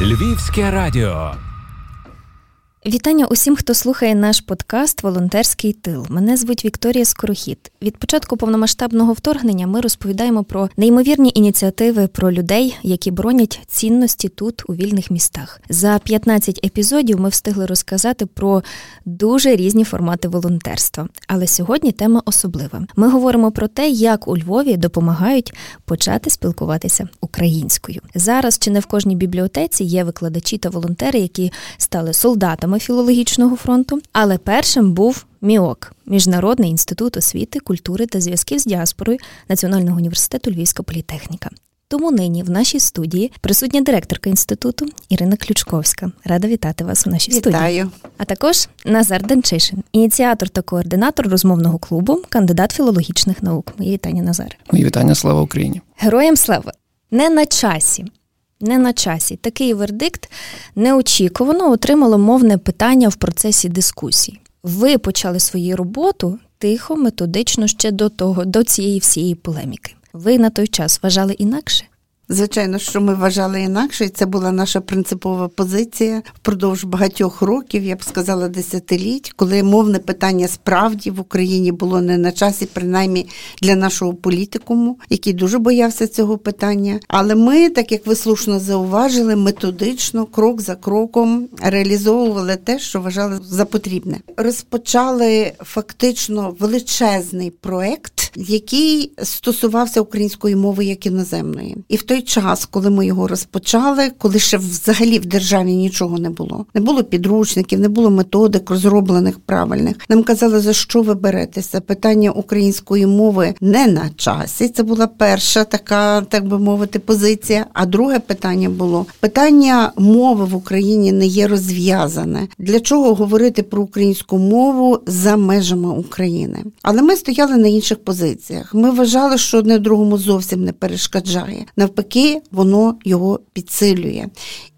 Львівське радіо. Вітання усім, хто слухає наш подкаст Волонтерський тил. Мене звуть Вікторія Скорохід. Від початку повномасштабного вторгнення ми розповідаємо про неймовірні ініціативи про людей, які бронять цінності тут у вільних містах. За 15 епізодів ми встигли розказати про дуже різні формати волонтерства. Але сьогодні тема особлива. Ми говоримо про те, як у Львові допомагають почати спілкуватися українською. Зараз чи не в кожній бібліотеці є викладачі та волонтери, які стали солдатами філологічного фронту, але першим був МІОК Міжнародний інститут освіти, культури та зв'язків з діаспорою Національного університету Львівська політехніка. Тому нині в нашій студії присутня директорка інституту Ірина Ключковська. Рада вітати вас у нашій Вітаю. студії. А також Назар Денчишин, ініціатор та координатор розмовного клубу, кандидат філологічних наук. Мої вітання, Назар. Мої вітання, слава Україні. Героям слава не на часі не на часі. Такий вердикт неочікувано отримало мовне питання в процесі дискусії. Ви почали свою роботу тихо, методично ще до того, до цієї всієї полеміки. Ви на той час вважали інакше? Звичайно, що ми вважали інакше, і це була наша принципова позиція впродовж багатьох років, я б сказала, десятиліть, коли мовне питання справді в Україні було не на часі, принаймні для нашого політикуму, який дуже боявся цього питання. Але ми, так як ви слушно зауважили, методично, крок за кроком реалізовували те, що вважали за потрібне. Розпочали фактично величезний проект, який стосувався української мови як іноземної, і в той той час, коли ми його розпочали, коли ще взагалі в державі нічого не було, не було підручників, не було методик розроблених правильних. Нам казали, за що ви беретеся? Питання української мови не на часі. Це була перша така, так би мовити, позиція. А друге питання було питання мови в Україні не є розв'язане. Для чого говорити про українську мову за межами України? Але ми стояли на інших позиціях. Ми вважали, що одне другому зовсім не перешкоджає. Навпаки навпаки, воно його підсилює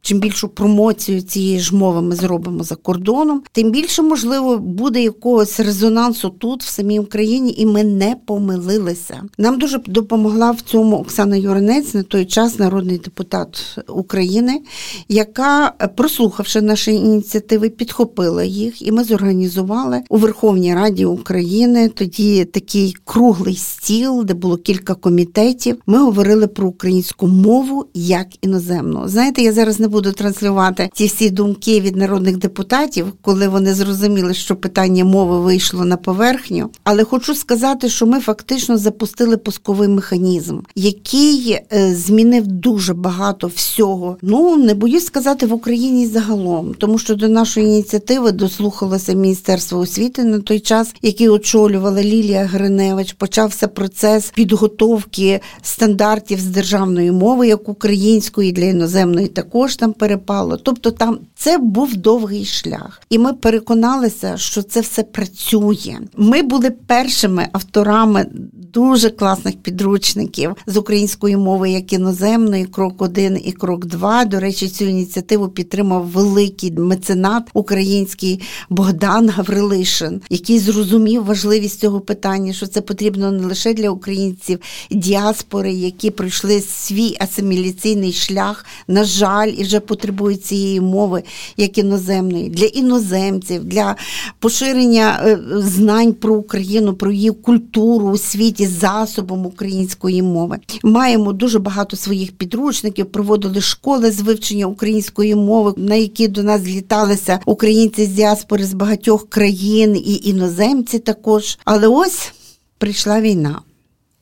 чим більшу промоцію цієї ж мови ми зробимо за кордоном, тим більше, можливо, буде якогось резонансу тут, в самій Україні, і ми не помилилися. Нам дуже допомогла в цьому Оксана Юринець, на той час народний депутат України, яка, прослухавши наші ініціативи, підхопила їх, і ми зорганізували у Верховній Раді України тоді такий круглий стіл, де було кілька комітетів. Ми говорили про українську мову як іноземну. Знаєте, я зараз не буду буду транслювати ці всі думки від народних депутатів, коли вони зрозуміли, що питання мови вийшло на поверхню. Але хочу сказати, що ми фактично запустили пусковий механізм, який е, змінив дуже багато всього. Ну не боюсь сказати в Україні загалом, тому що до нашої ініціативи дослухалося Міністерство освіти на той час, який очолювала Лілія Гриневич. Почався процес підготовки стандартів з державної мови, як української для іноземної, також там перепало. Тобто там це був довгий шлях. І ми переконалися, що це все працює. Ми були першими авторами дуже класних підручників з української мови, як іноземної, крок 1 і крок 2. До речі, цю ініціативу підтримав великий меценат український Богдан Гаврилишин, який зрозумів важливість цього питання, що це потрібно не лише для українців діаспори, які пройшли свій асиміляційний шлях, на жаль, і вже потребують цієї мови як іноземної, для іноземців, для поширення е, знань про Україну, про її культуру у світі засобом української мови. Маємо дуже багато своїх підручників, проводили школи з вивчення української мови, на які до нас зліталися українці з діаспори з багатьох країн і іноземці також. Але ось прийшла війна.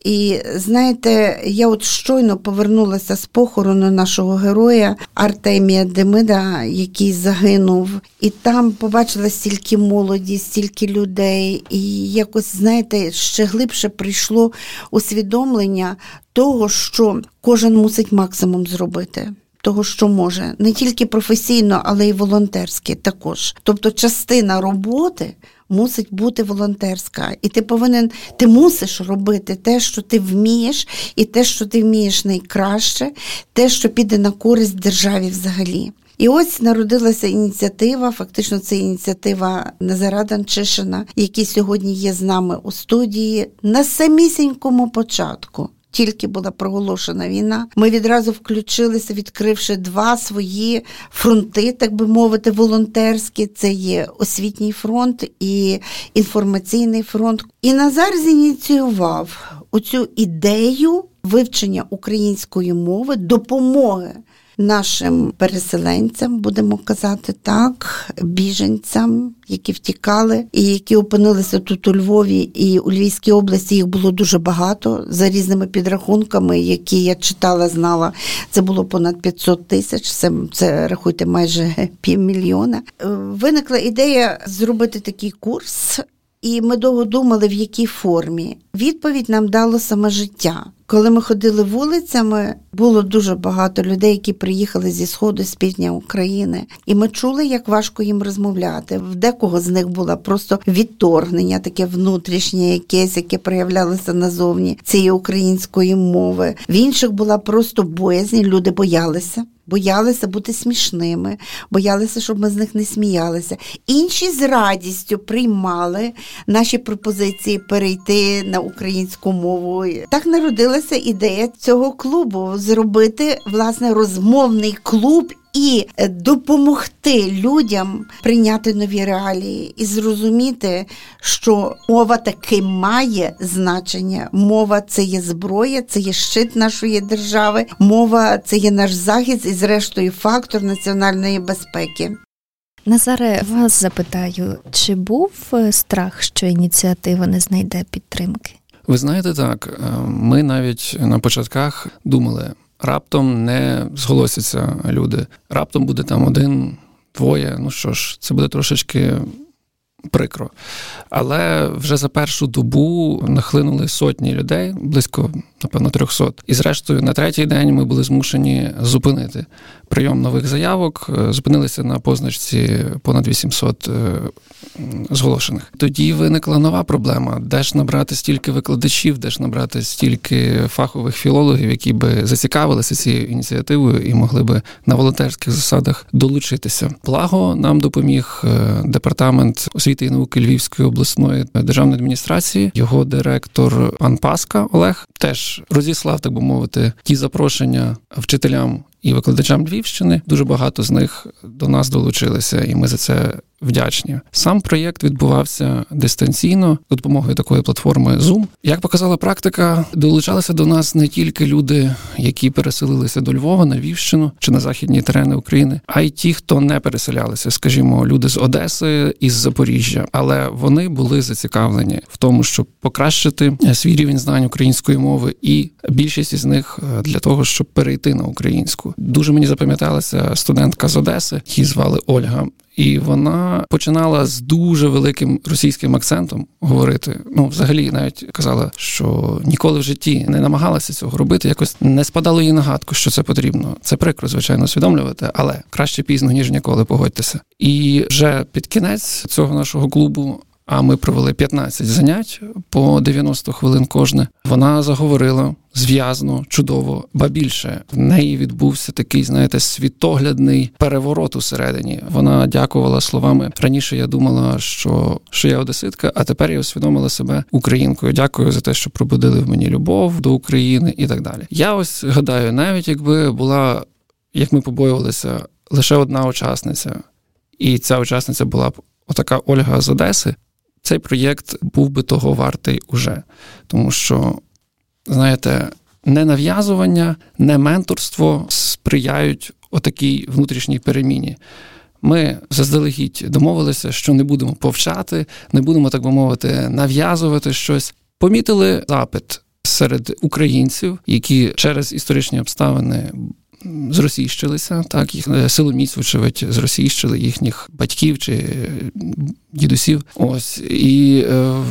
І знаєте, я от щойно повернулася з похорону нашого героя Артемія Демида, який загинув, і там побачила стільки молоді, стільки людей, і якось, знаєте, ще глибше прийшло усвідомлення того, що кожен мусить максимум зробити. Того, що може, не тільки професійно, але й волонтерськи також. Тобто, частина роботи мусить бути волонтерська. І ти повинен, ти мусиш робити те, що ти вмієш, і те, що ти вмієш найкраще, те, що піде на користь державі взагалі. І ось народилася ініціатива. Фактично, це ініціатива Назара Данчишина, який сьогодні є з нами у студії на самісінькому початку тільки була проголошена війна, ми відразу включилися, відкривши два свої фронти, так би мовити, волонтерські. Це є освітній фронт і інформаційний фронт. І Назар зініціював оцю ідею вивчення української мови, допомоги нашим переселенцям, будемо казати так, біженцям, які втікали, і які опинилися тут у Львові і у Львівській області. Їх було дуже багато за різними підрахунками, які я читала, знала. Це було понад 500 тисяч. Це, це рахуйте майже півмільйона. Е, виникла ідея зробити такий курс. І ми довго думали, в якій формі. Відповідь нам дало саме життя. Коли ми ходили вулицями, було дуже багато людей, які приїхали зі сходу з півдня України, і ми чули, як важко їм розмовляти. В декого з них було просто відторгнення, таке внутрішнє, якесь, яке проявлялося назовні цієї української мови. В інших була просто боязнь, люди боялися боялися бути смішними, боялися, щоб ми з них не сміялися. Інші з радістю приймали наші пропозиції перейти на українську мову. Так народилася ідея цього клубу зробити власне розмовний клуб і допомогти людям прийняти нові реалії і зрозуміти, що мова таки має значення. Мова це є зброя, це є щит нашої держави, мова це є наш захист і, зрештою, фактор національної безпеки. Назаре, вас запитаю, чи був е, страх, що ініціатива не знайде підтримки? Ви знаєте, так е, ми навіть на початках думали раптом не зголосяться люди. Раптом буде там один, двоє. Ну що ж, це буде трошечки прикро. Але вже за першу добу нахлинули сотні людей, близько, напевно, 300. І зрештою, на третій день ми були змушені зупинити прийом нових заявок, е, зупинилися на позначці понад 800 е, зголошених. Тоді виникла нова проблема: де ж набрати стільки викладачів, де ж набрати стільки фахових філологів, які би зацікавилися цією ініціативою і могли би на волонтерських засадах долучитися. Благо нам допоміг е, департамент освіти і науки Львівської обласної державної адміністрації. Його директор пан Паска Олег теж розіслав, так би мовити, ті запрошення вчителям і викладачам Львівщини. Дуже багато з них до нас долучилися, і ми за це вдячні. Сам проєкт відбувався дистанційно за допомогою такої платформи Zoom. Як показала практика, долучалися до нас не тільки люди, які переселилися до Львова на Львівщину чи на західні терени України, а й ті, хто не переселялися, скажімо, люди з Одеси і з Запоріжжя, але вони були зацікавлені в тому, щоб покращити свій рівень знань української мови, і більшість із них е, для того, щоб перейти на українську. Дуже мені запам'яталася студентка з Одеси, її звали Ольга. І вона починала з дуже великим російським акцентом говорити. Ну, взагалі, навіть казала, що ніколи в житті не намагалася цього робити. Якось не спадало їй нагадку, що це потрібно. Це прикро, звичайно, усвідомлювати, але краще пізно ніж ніколи. Погодьтеся. І вже під кінець цього нашого клубу. А ми провели 15 занять по 90 хвилин кожне. Вона заговорила зв'язно, чудово, ба більше в неї відбувся такий, знаєте, світоглядний переворот усередині. Вона дякувала словами. Раніше я думала, що що я одеситка, а тепер я усвідомила себе українкою. Дякую за те, що пробудили в мені любов до України і так далі. Я ось гадаю, навіть якби була, як ми побоювалися, лише одна учасниця, і ця учасниця була б отака Ольга з Одеси. Цей проєкт був би того вартий уже, тому що знаєте, не нав'язування, не менторство сприяють отакій внутрішній переміні. Ми заздалегідь домовилися, що не будемо повчати, не будемо, так би мовити, нав'язувати щось. Помітили запит серед українців, які через історичні обставини зросійщилися, так їх е, силоміць, вочевидь, зросійщили їхніх батьків чи дідусів. Ось і. Е,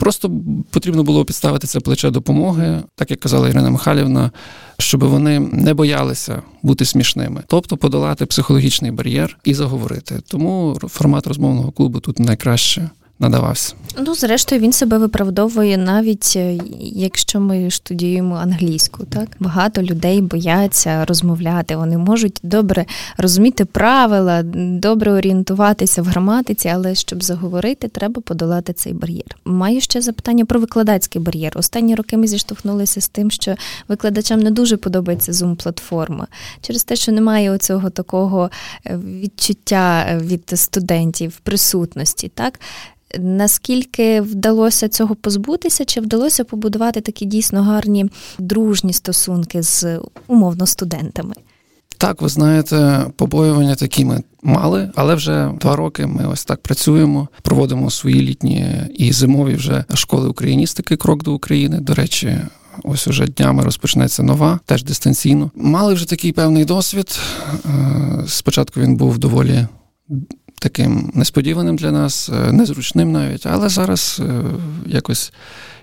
Просто потрібно було підставити це плече допомоги, так як казала Ірина Михайлівна, щоб вони не боялися бути смішними, тобто подолати психологічний бар'єр і заговорити. Тому формат розмовного клубу тут найкраще надавався. Ну, зрештою, він себе виправдовує навіть е, якщо ми студіюємо англійську. Так багато людей бояться розмовляти. Вони можуть добре розуміти правила, добре орієнтуватися в граматиці, але щоб заговорити, треба подолати цей бар'єр. Маю ще запитання про викладацький бар'єр. Останні роки ми зіштовхнулися з тим, що викладачам не дуже подобається zoom платформа через те, що немає оцього такого е, відчуття е, від студентів присутності, так. Наскільки вдалося цього позбутися, чи вдалося побудувати такі дійсно гарні дружні стосунки з умовно студентами? Так, ви знаєте, побоювання такі ми мали, але вже два роки ми ось так працюємо, проводимо свої літні і зимові вже школи україністики Крок до України. До речі, ось уже днями розпочнеться нова, теж дистанційно. Мали вже такий певний досвід. Е, спочатку він був доволі таким несподіваним для нас, е, незручним навіть, але зараз е, якось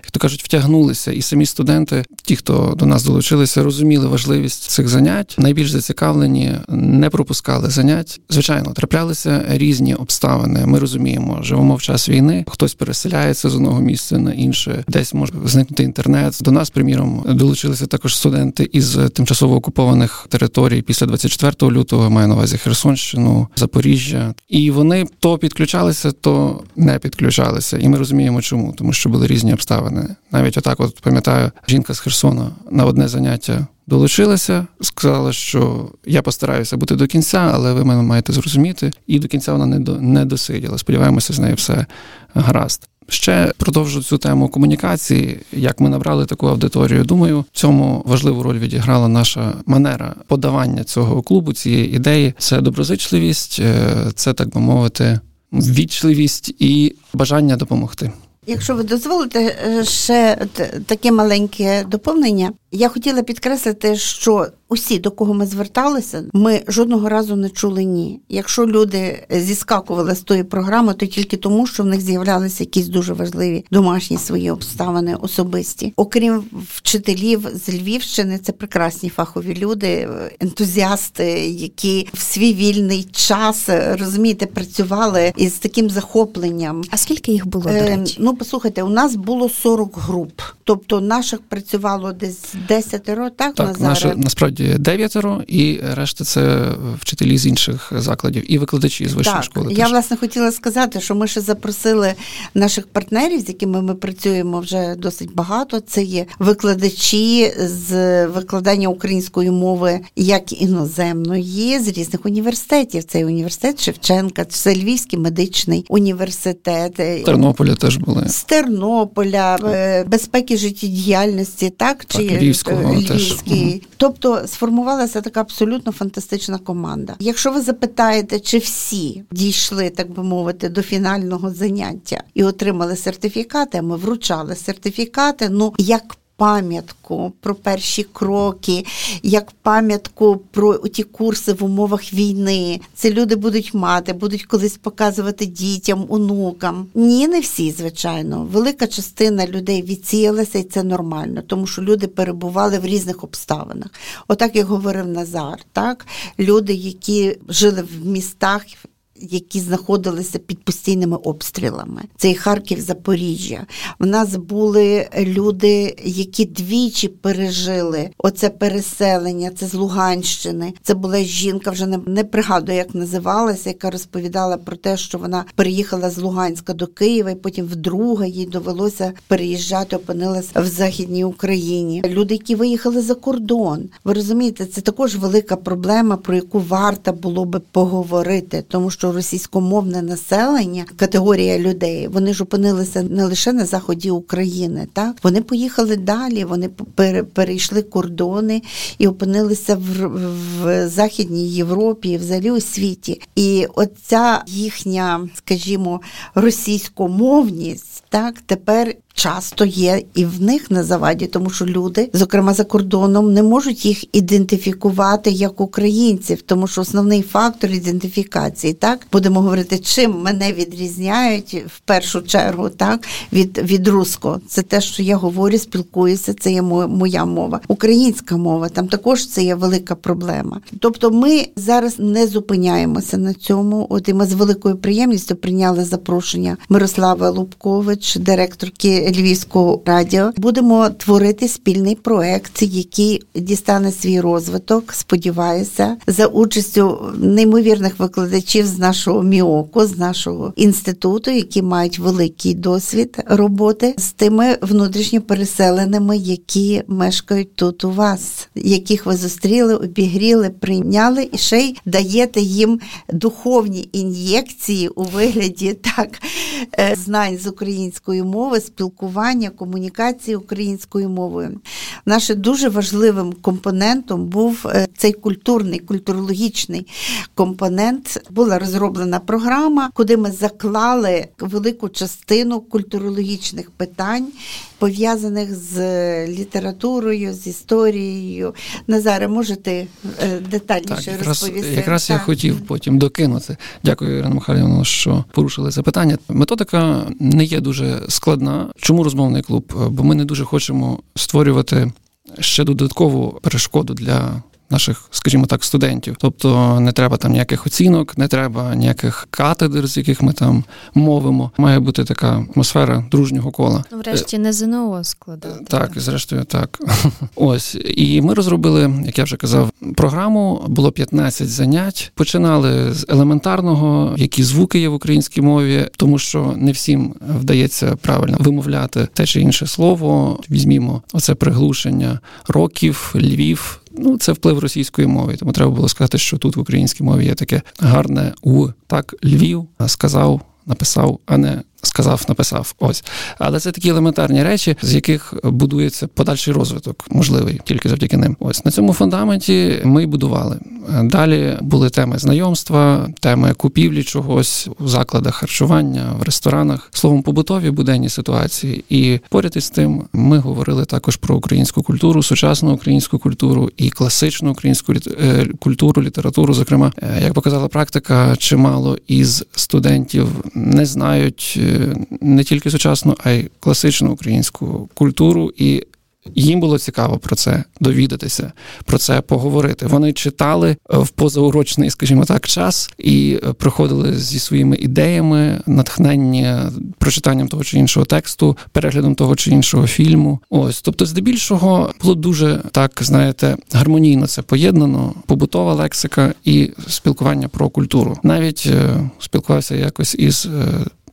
як то кажуть, втягнулися, і самі студенти, ті, хто до нас долучилися, розуміли важливість цих занять. Найбільш зацікавлені, не пропускали занять. Звичайно, траплялися різні обставини. Ми розуміємо, живемо в час війни. Хтось переселяється з одного місця на інше, десь може зникнути інтернет. До нас, приміром, долучилися також студенти із тимчасово окупованих територій після 24 лютого. Маю на увазі Херсонщину, Запоріжжя, і вони то підключалися, то не підключалися. І ми розуміємо, чому тому, що були різні обставини. Навіть отак, от пам'ятаю, жінка з Херсона на одне заняття долучилася, сказала, що я постараюся бути до кінця, але ви мене маєте зрозуміти. І до кінця вона не до не досиділа. Сподіваємося, з нею все гаразд. Ще продовжу цю тему комунікації. Як ми набрали таку аудиторію, думаю, в цьому важливу роль відіграла наша манера подавання цього клубу, цієї ідеї. Це доброзичливість, е, це так би мовити, ввічливість і бажання допомогти. Якщо ви дозволите е, ще таке маленьке доповнення, я хотіла підкреслити, що усі, до кого ми зверталися, ми жодного разу не чули ні. Якщо люди зіскакували з тої програми, то тільки тому, що в них з'являлися якісь дуже важливі домашні свої обставини особисті. Окрім вчителів з Львівщини, це прекрасні фахові люди, ентузіасти, які в свій вільний час розумієте, працювали із таким захопленням. А скільки їх було? до ем, речі? Ну послухайте, у нас було 40 груп, тобто наших працювало десь десятеро. Так, так наше насправді дев'ятеро, і решта це вчителі з інших закладів і викладачі з вищої так, школи. Я теж. власне хотіла сказати, що ми ще запросили наших партнерів, з якими ми працюємо вже досить багато. Це є викладачі з викладання української мови як іноземної з різних університетів. Це університет Шевченка, це Львівський медичний університет. Тернополя теж були з Тернополя, е, безпеки життєдіяльності, так, так чи Львівського Львівський. Теж. Тобто сформувалася така абсолютно фантастична команда. Якщо ви запитаєте, чи всі дійшли, так би мовити, до фінального заняття і отримали сертифікати, ми вручали сертифікати. Ну як пам'ятку про перші кроки, як пам'ятку про ті курси в умовах війни. Це люди будуть мати, будуть колись показувати дітям, онукам. Ні, не всі, звичайно. Велика частина людей відсіялася, і це нормально, тому що люди перебували в різних обставинах. Отак як говорив Назар, так люди, які жили в містах які знаходилися під постійними обстрілами. Це і Харків, Запоріжжя. В нас були люди, які двічі пережили оце переселення. Це з Луганщини. Це була жінка, вже не, не пригадую, як називалася, яка розповідала про те, що вона переїхала з Луганська до Києва, і потім вдруге їй довелося переїжджати, опинилася в Західній Україні. Люди, які виїхали за кордон. Ви розумієте, це також велика проблема, про яку варто було би поговорити, тому що що російськомовне населення, категорія людей, вони ж опинилися не лише на заході України, так вони поїхали далі. Вони перейшли кордони і опинилися в, в Західній Європі, взагалі у світі. І оця їхня, скажімо, російськомовність так тепер часто є і в них на заваді, тому що люди, зокрема за кордоном, не можуть їх ідентифікувати як українців, тому що основний фактор ідентифікації, так будемо говорити, чим мене відрізняють в першу чергу, так від від руського. Це те, що я говорю, спілкуюся. Це є моя мова, українська мова. Там також це є велика проблема. Тобто, ми зараз не зупиняємося на цьому. От і ми з великою приємністю прийняли запрошення Мирослава Лубкович, директорки Львівського радіо. Будемо творити спільний проект, який дістане свій розвиток. Сподіваюся, за участю неймовірних викладачів з нашого міоку, з нашого інституту, які мають великий досвід роботи з тими внутрішньо переселеними, які мешкають тут у вас, яких ви зустріли, обігріли, прийняли і ще й даєте їм духовні ін'єкції у вигляді так е, знань з української мови, спілкування, комунікації українською мовою. Наше дуже важливим компонентом був е, цей культурний, культурологічний компонент. Була розроблена програма, куди ми заклали велику частину культурологічних питань, пов'язаних з літературою, з історією. Назаре, можете е, детальніше так, якраз, розповісти? Якраз так. я хотів потім докинути. Дякую, Ірина Михайлівна, що порушили це питання. Методика не є дуже складна. Чому розмовний клуб? Бо ми не дуже хочемо створювати ще додаткову перешкоду для наших, скажімо так, студентів. Тобто не треба там ніяких оцінок, не треба ніяких катедр, з яких ми там мовимо. Має бути така атмосфера дружнього кола. Ну, врешті не ЗНО складати. Так, зрештою, так. Ось і ми розробили, як я вже казав, програму. Було 15 занять. Починали з елементарного, які звуки є в українській мові, тому що не всім вдається правильно вимовляти те чи інше слово. Візьмімо оце приглушення років, львів ну це вплив російської мови. Тому треба було сказати, що тут в українській мові є таке гарне у так Львів сказав, написав, а не сказав, написав. Ось. Але це такі елементарні речі, з яких будується подальший розвиток, можливий тільки завдяки ним. Ось на цьому фундаменті ми й будували. Далі були теми знайомства, теми купівлі чогось у закладах харчування, в ресторанах, словом, побутові буденні ситуації. І поряд із тим ми говорили також про українську культуру, сучасну українську культуру і класичну українську е, культуру, літературу. Зокрема, е, як показала практика, чимало із студентів не знають не тільки сучасну, а й класичну українську культуру і їм було цікаво про це довідатися, про це поговорити. Вони читали е, в позаурочний, скажімо так, час і е, приходили зі своїми ідеями, натхненні прочитанням того чи іншого тексту, переглядом того чи іншого фільму. Ось, тобто, здебільшого було дуже так, знаєте, гармонійно це поєднано, побутова лексика і спілкування про культуру. Навіть е, спілкувався якось із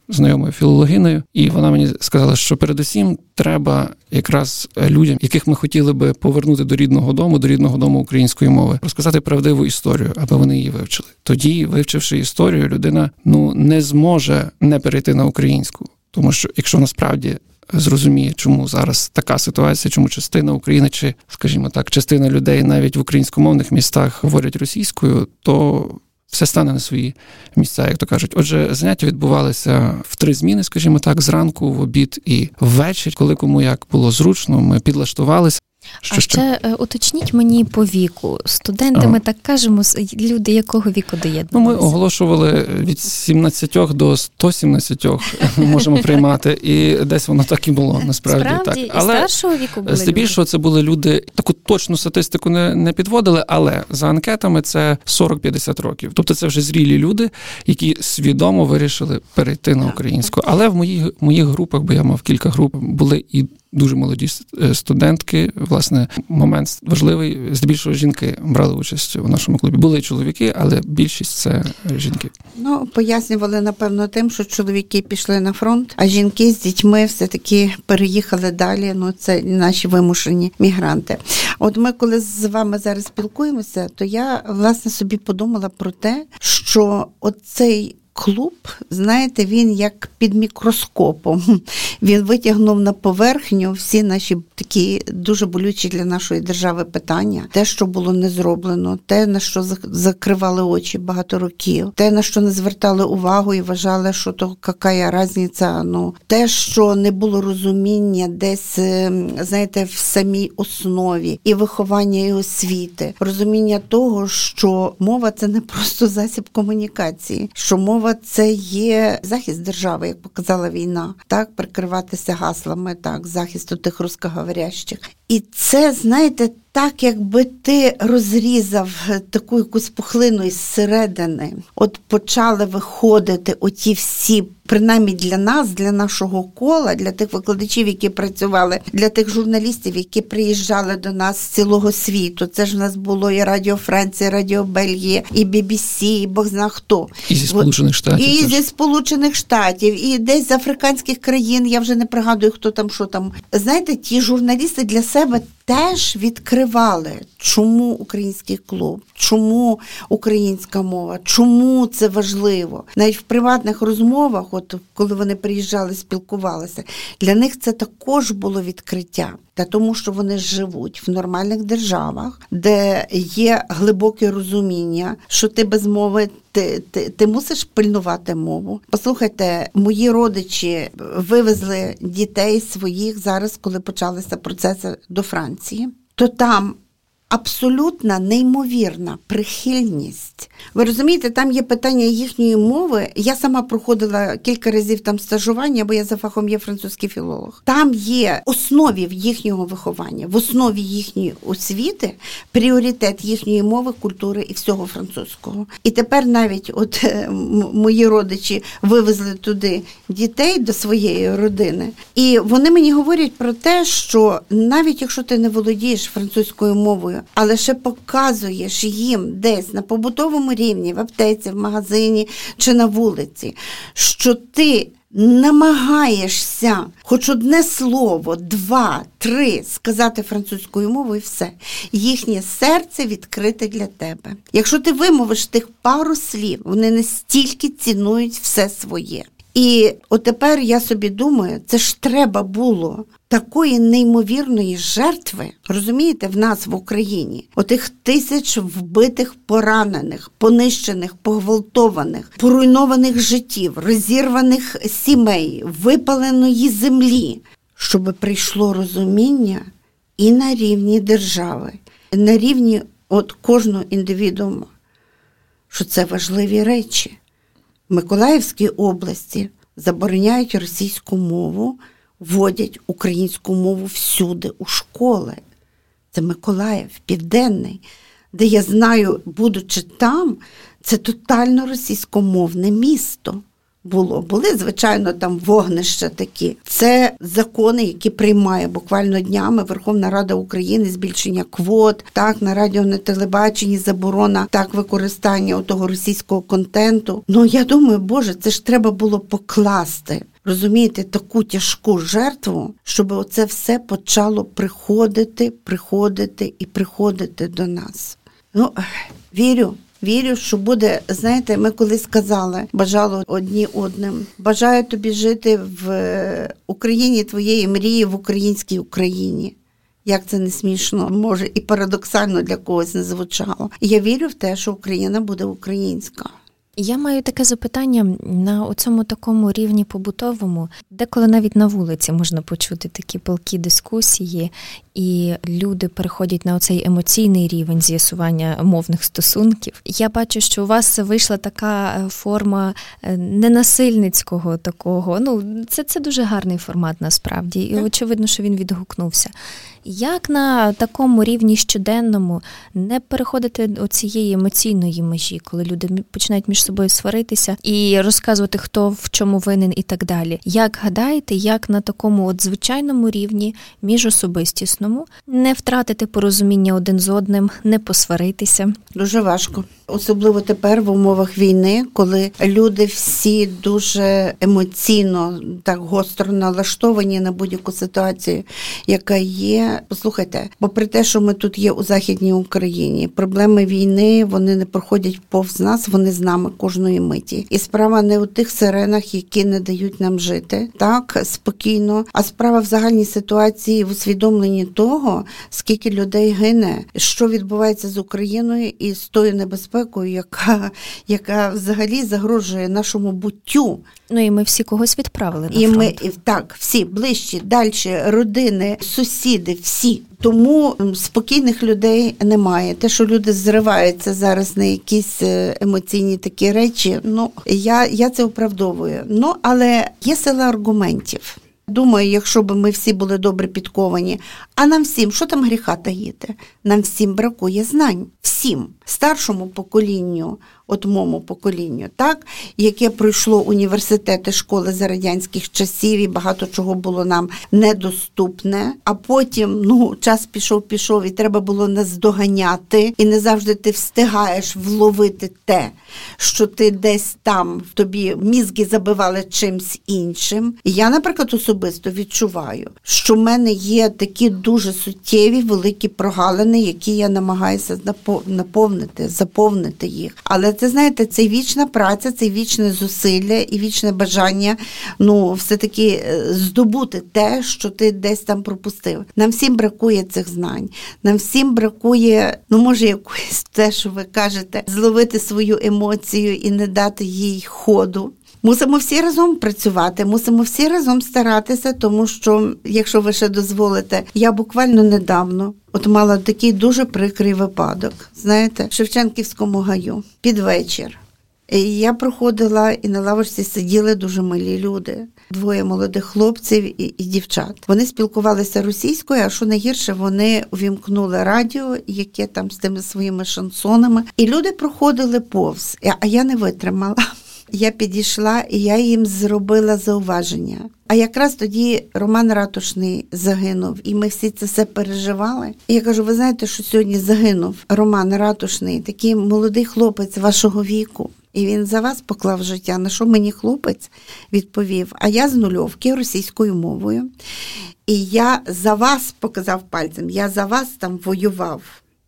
знайомою філологиною, і вона мені сказала, що передусім треба якраз людям, яких ми хотіли би повернути до рідного дому, до рідного дому української мови, розказати правдиву історію, аби вони її вивчили. Тоді, вивчивши історію, людина ну не зможе не перейти на українську, тому що якщо насправді. Зрозуміє, чому зараз така ситуація, чому частина України, чи, скажімо так, частина людей навіть в українськомовних містах говорять російською, то все стане на свої місця, як то кажуть. Отже, заняття відбувалися в три зміни, скажімо так, зранку, в обід і ввечері, коли кому як було зручно, ми підлаштувалися. Що, а ще що? Е, уточніть мені по віку. Студенти, ми так кажемо, люди якого віку доєднуються? Ну, ми оголошували від 17 до 117 можемо приймати, і десь воно так і було. Насправді Справді? так. Але і старшого віку були здебільшого це були люди. Таку точну статистику не не підводили, але за анкетами це 40-50 років. Тобто це вже зрілі люди, які свідомо вирішили перейти на українську. Але в моїх моїх групах, бо я мав кілька груп, були і дуже молоді е, студентки. Власне, момент важливий. Здебільшого жінки брали участь у нашому клубі. Були чоловіки, але більшість це жінки. Ну пояснювали напевно тим, що чоловіки пішли на фронт, а жінки з дітьми все таки переїхали далі. Ну це наші вимушені мігранти. От ми, коли з вами зараз спілкуємося, то я власне собі подумала про те, що оцей клуб, знаєте, він як під мікроскопом. Він витягнув на поверхню всі наші такі дуже болючі для нашої держави питання, те, що було не зроблено, те, на що закривали очі багато років, те, на що не звертали увагу і вважали, що то яка різниця, ну те, що не було розуміння десь, ем, знаєте, в самій основі і виховання і освіти, розуміння того, що мова це не просто засіб комунікації, що мова це є захист держави, як показала війна, так прикриватися гаслами, так захисту тих русскоговорящих. І це, знаєте, так, якби ти розрізав таку якусь пухлину із середини, от почали виходити оті всі, принаймні для нас, для нашого кола, для тих викладачів, які працювали, для тих журналістів, які приїжджали до нас з цілого світу. Це ж в нас було і Радіо Франція, і Радіо Бельгія, і BBC, і Бог зна хто. І зі Сполучених Штатів. І зі Сполучених Штатів, і десь з африканських країн. Я вже не пригадую, хто там, що там. Знаєте, ті журналісти для себе теж відкривали, чому український клуб, чому українська мова, чому це важливо. Навіть в приватних розмовах, от коли вони приїжджали, спілкувалися, для них це також було відкриття. Та тому, що вони живуть в нормальних державах, де є глибоке розуміння, що ти без мови ти, ти, ти мусиш пильнувати мову. Послухайте, мої родичі вивезли дітей своїх зараз, коли почалися процеси до Франції. То там абсолютна неймовірна прихильність. Ви розумієте, там є питання їхньої мови. Я сама проходила кілька разів там стажування, бо я за фахом є французький філолог. Там є основі їхнього виховання, в основі їхньої освіти пріоритет їхньої мови, культури і всього французького. І тепер навіть от е, мої родичі вивезли туди дітей до своєї родини, і вони мені говорять про те, що навіть якщо ти не володієш французькою мовою, а лише показуєш їм десь на побутовому рівні, в аптеці, в магазині чи на вулиці, що ти намагаєшся хоч одне слово, два, три сказати французькою мовою, і все. Їхнє серце відкрите для тебе. Якщо ти вимовиш тих пару слів, вони настільки цінують все своє. І от тепер я собі думаю, це ж треба було такої неймовірної жертви, розумієте, в нас в Україні, отих тисяч вбитих, поранених, понищених, погвалтованих, поруйнованих життів, розірваних сімей, випаленої землі, щоб прийшло розуміння і на рівні держави, і на рівні от кожного індивідуума, що це важливі речі. Миколаївській області забороняють російську мову, вводять українську мову всюди, у школи. Це Миколаїв, Південний, де я знаю, будучи там, це тотально російськомовне місто було. Були, звичайно, там вогнища такі. Це закони, які приймає буквально днями Верховна Рада України, збільшення квот, так на радіо на телебаченні заборона так використання того російського контенту. Ну я думаю, Боже, це ж треба було покласти. Розумієте, таку тяжку жертву, щоб оце все почало приходити, приходити і приходити до нас. Ну, вірю, Вірю, що буде, знаєте, ми колись казали, бажало одні одним. Бажаю тобі жити в Україні твоєї мрії, в українській Україні. Як це не смішно, може і парадоксально для когось не звучало. Я вірю в те, що Україна буде українська. Я маю таке запитання на цьому такому рівні побутовому, деколи навіть на вулиці можна почути такі палкі дискусії, і люди переходять на оцей емоційний рівень з'ясування мовних стосунків. Я бачу, що у вас вийшла така е, форма е, ненасильницького такого. Ну, це це дуже гарний формат насправді, і очевидно, що він відгукнувся. Як на такому рівні щоденному не переходити оцієї емоційної межі, коли люди починають між собою сваритися і розказувати, хто в чому винен, і так далі? Як гадаєте, як на такому от звичайному рівні міжособистісному не втратити порозуміння один з одним, не посваритися? Дуже важко, особливо тепер в умовах війни, коли люди всі дуже емоційно так гостро налаштовані на будь-яку ситуацію, яка є послухайте, попри те, що ми тут є у західній Україні, проблеми війни вони не проходять повз нас, вони з нами кожної миті. І справа не у тих сиренах, які не дають нам жити так спокійно. А справа в загальній ситуації в усвідомленні того, скільки людей гине, що відбувається з Україною і з тою небезпекою, яка яка взагалі загрожує нашому буттю. Ну і ми всі когось відправили. на І фронт. ми так, всі ближчі, далі, родини, сусіди, всі. Тому спокійних людей немає. Те, що люди зриваються зараз на якісь е, емоційні такі речі, ну я, я це оправдовую. Ну але є сила аргументів. Думаю, якщо б ми всі були добре підковані, а нам всім, що там гріха таїти? Нам всім бракує знань. Всім старшому поколінню, от моєму поколінню, так, яке пройшло університети, школи за радянських часів, і багато чого було нам недоступне. А потім ну, час пішов, пішов, і треба було наздоганяти, і не завжди ти встигаєш вловити те, що ти десь там в тобі мізки забивали чимсь іншим. Я, наприклад, особисто відчуваю, що в мене є такі дуже суттєві великі прогалини, які я намагаюся наповнити, заповнити їх. Але це знаєте, це вічна праця, це вічне зусилля і вічне бажання ну, все-таки е, здобути те, що ти десь там пропустив. Нам всім бракує цих знань. Нам всім бракує, ну може, якоїсь те, що ви кажете, зловити свою емоцію і не дати їй ходу. Мусимо всі разом працювати, мусимо всі разом старатися, тому що, якщо ви ще дозволите, я буквально недавно от мала такий дуже прикрий випадок. Знаєте, в Шевченківському гаю під вечір. Я проходила і на лавочці сиділи дуже милі люди, двоє молодих хлопців і, і дівчат. Вони спілкувалися російською, а що найгірше, вони увімкнули радіо, яке там з тими своїми шансонами, і люди проходили повз. А я не витримала. Я підійшла і я їм зробила зауваження. А якраз тоді Роман Ратушний загинув, і ми всі це все переживали. І я кажу: ви знаєте, що сьогодні загинув Роман Ратушний, такий молодий хлопець вашого віку. І він за вас поклав життя. На що мені хлопець відповів? А я з нульовки російською мовою. І я за вас показав пальцем, я за вас там воював.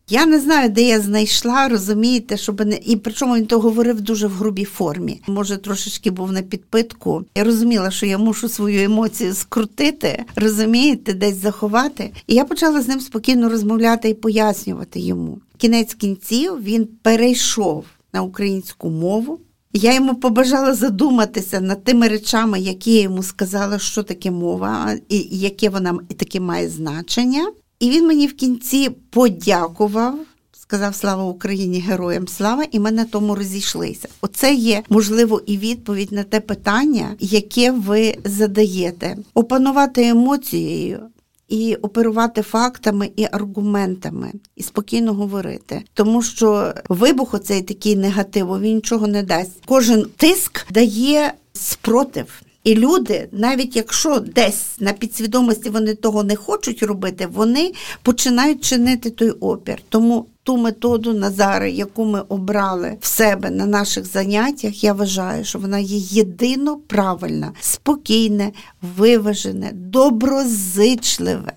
Я не знаю, де я знайшла, розумієте, щоб не і причому він то говорив дуже в грубій формі. Може, трошечки був на підпитку. Я розуміла, що я мушу свою емоцію скрутити, розумієте, десь заховати. І я почала з ним спокійно розмовляти і пояснювати йому. Кінець кінців він перейшов на українську мову. Я йому побажала задуматися над тими речами, які я йому сказала, що таке мова, і яке вона і таке має значення. І він мені в кінці подякував. Сказав слава Україні, героям слава, і ми на тому розійшлися. Оце є можливо і відповідь на те питання, яке ви задаєте. Опанувати емоцією і оперувати фактами і аргументами, і спокійно говорити. Тому що вибух оцей такий негатив, він нічого не дасть. Кожен тиск дає спротив. І люди, навіть якщо десь на підсвідомості вони того не хочуть робити, вони починають чинити той опір. Тому ту методу Назари, яку ми обрали в себе на наших заняттях, я вважаю, що вона є єдино правильна, спокійне, виважене, доброзичливе.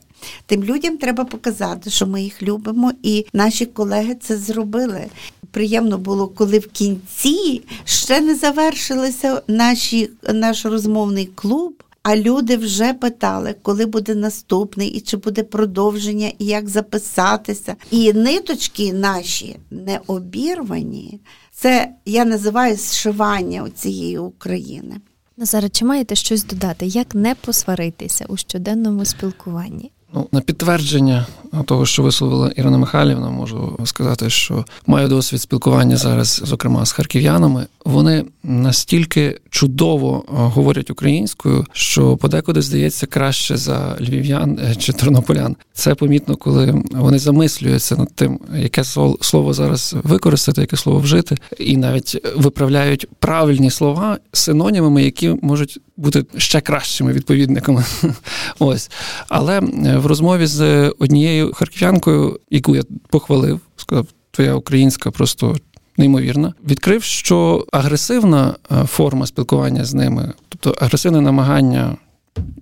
Тим людям треба показати, що ми їх любимо, і наші колеги це зробили. Приємно було, коли в кінці ще не завершилися наші, наш розмовний клуб. А люди вже питали, коли буде наступний, і чи буде продовження, і як записатися. І ниточки наші не обірвані. Це я називаю зшивання цієї України. Назара, чи маєте щось додати? Як не посваритися у щоденному спілкуванні? Ну, на підтвердження того, що висловила Ірина Михайлівна, можу сказати, що маю досвід спілкування зараз, зокрема з харків'янами. Вони настільки чудово говорять українською, що подекуди здається краще за львів'ян е, чи тернополян. Це помітно, коли вони замислюються над тим, яке слово зараз використати, яке слово вжити, і навіть виправляють правильні слова синонімами, які можуть бути ще кращими відповідниками. Ось. Але е, в розмові з однією харків'янкою, яку я похвалив, сказав, твоя українська просто. Неймовірна, відкрив, що агресивна е, форма спілкування з ними, тобто агресивне намагання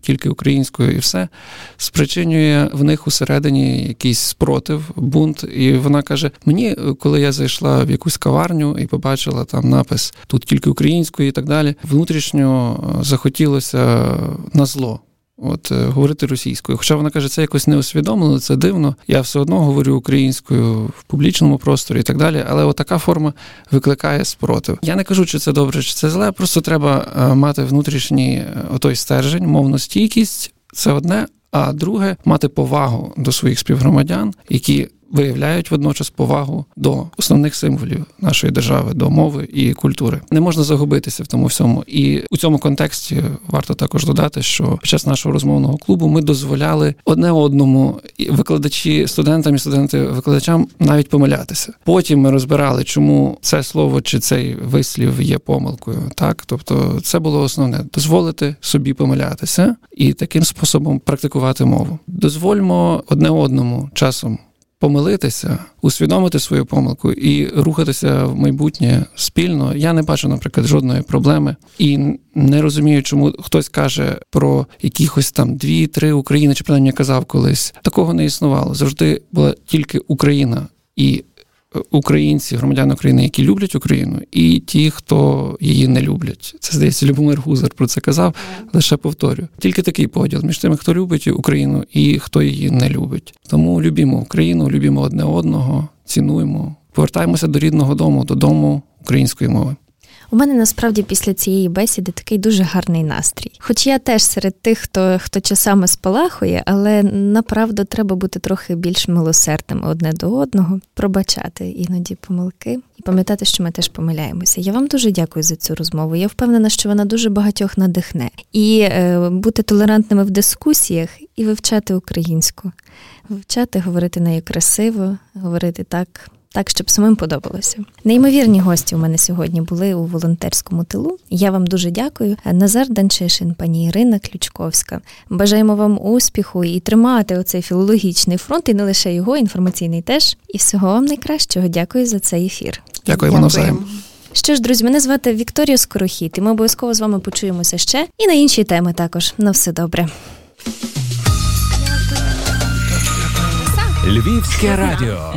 тільки українською, і все спричинює в них усередині якийсь спротив, бунт. І вона каже: Мені, коли я зайшла в якусь каварню і побачила там напис тут тільки українською і так далі, внутрішньо захотілося на зло от е, говорити російською. Хоча вона каже, це якось не усвідомлено, це дивно. Я все одно говорю українською в публічному просторі і так далі. Але от така форма викликає спротив. Я не кажу, чи це добре, чи це зле. Просто треба е, мати внутрішній е, отой стержень, мовну стійкість. Це одне. А друге мати повагу до своїх співгромадян, які виявляють водночас повагу до основних символів нашої держави, до мови і культури. Не можна загубитися в тому всьому. І у цьому контексті варто також додати, що під час нашого розмовного клубу ми дозволяли одне одному викладачі студентам і студенти викладачам навіть помилятися. Потім ми розбирали, чому це слово чи цей вислів є помилкою. Так, тобто, це було основне дозволити собі помилятися і таким способом практикувати мову. Дозвольмо одне одному часом помилитися, усвідомити свою помилку і рухатися в майбутнє спільно. Я не бачу, наприклад, жодної проблеми і не розумію, чому хтось каже про якихось там дві-три України, чи принаймні казав колись. Такого не існувало. Завжди була тільки Україна і українці, громадяни України, які люблять Україну, і ті, хто її не люблять. Це здається, Любомир Гузар про це казав. Лише повторю. Тільки такий поділ між тими, хто любить Україну і хто її не любить. Тому любімо Україну, любімо одне одного, цінуємо, повертаємося до рідного дому, додому української мови. У мене насправді після цієї бесіди такий дуже гарний настрій. Хоч я теж серед тих, хто хто часами спалахує, але направду треба бути трохи більш милосердним одне до одного, пробачати іноді помилки і пам'ятати, що ми теж помиляємося. Я вам дуже дякую за цю розмову. Я впевнена, що вона дуже багатьох надихне. І е, бути толерантними в дискусіях і вивчати українську, вивчати, говорити нею красиво, говорити так так щоб самим подобалося. Неймовірні гості у мене сьогодні були у волонтерському тилу. Я вам дуже дякую. Назар Данчишин, пані Ірина Ключковська. Бажаємо вам успіху і тримати оцей філологічний фронт, і не лише його, інформаційний теж. І всього вам найкращого. Дякую за цей ефір. Дякую, вам навзаєм. Що ж, друзі, мене звати Вікторія Скорохіт, і ми обов'язково з вами почуємося ще і на інші теми також. На все добре. Львівське радіо.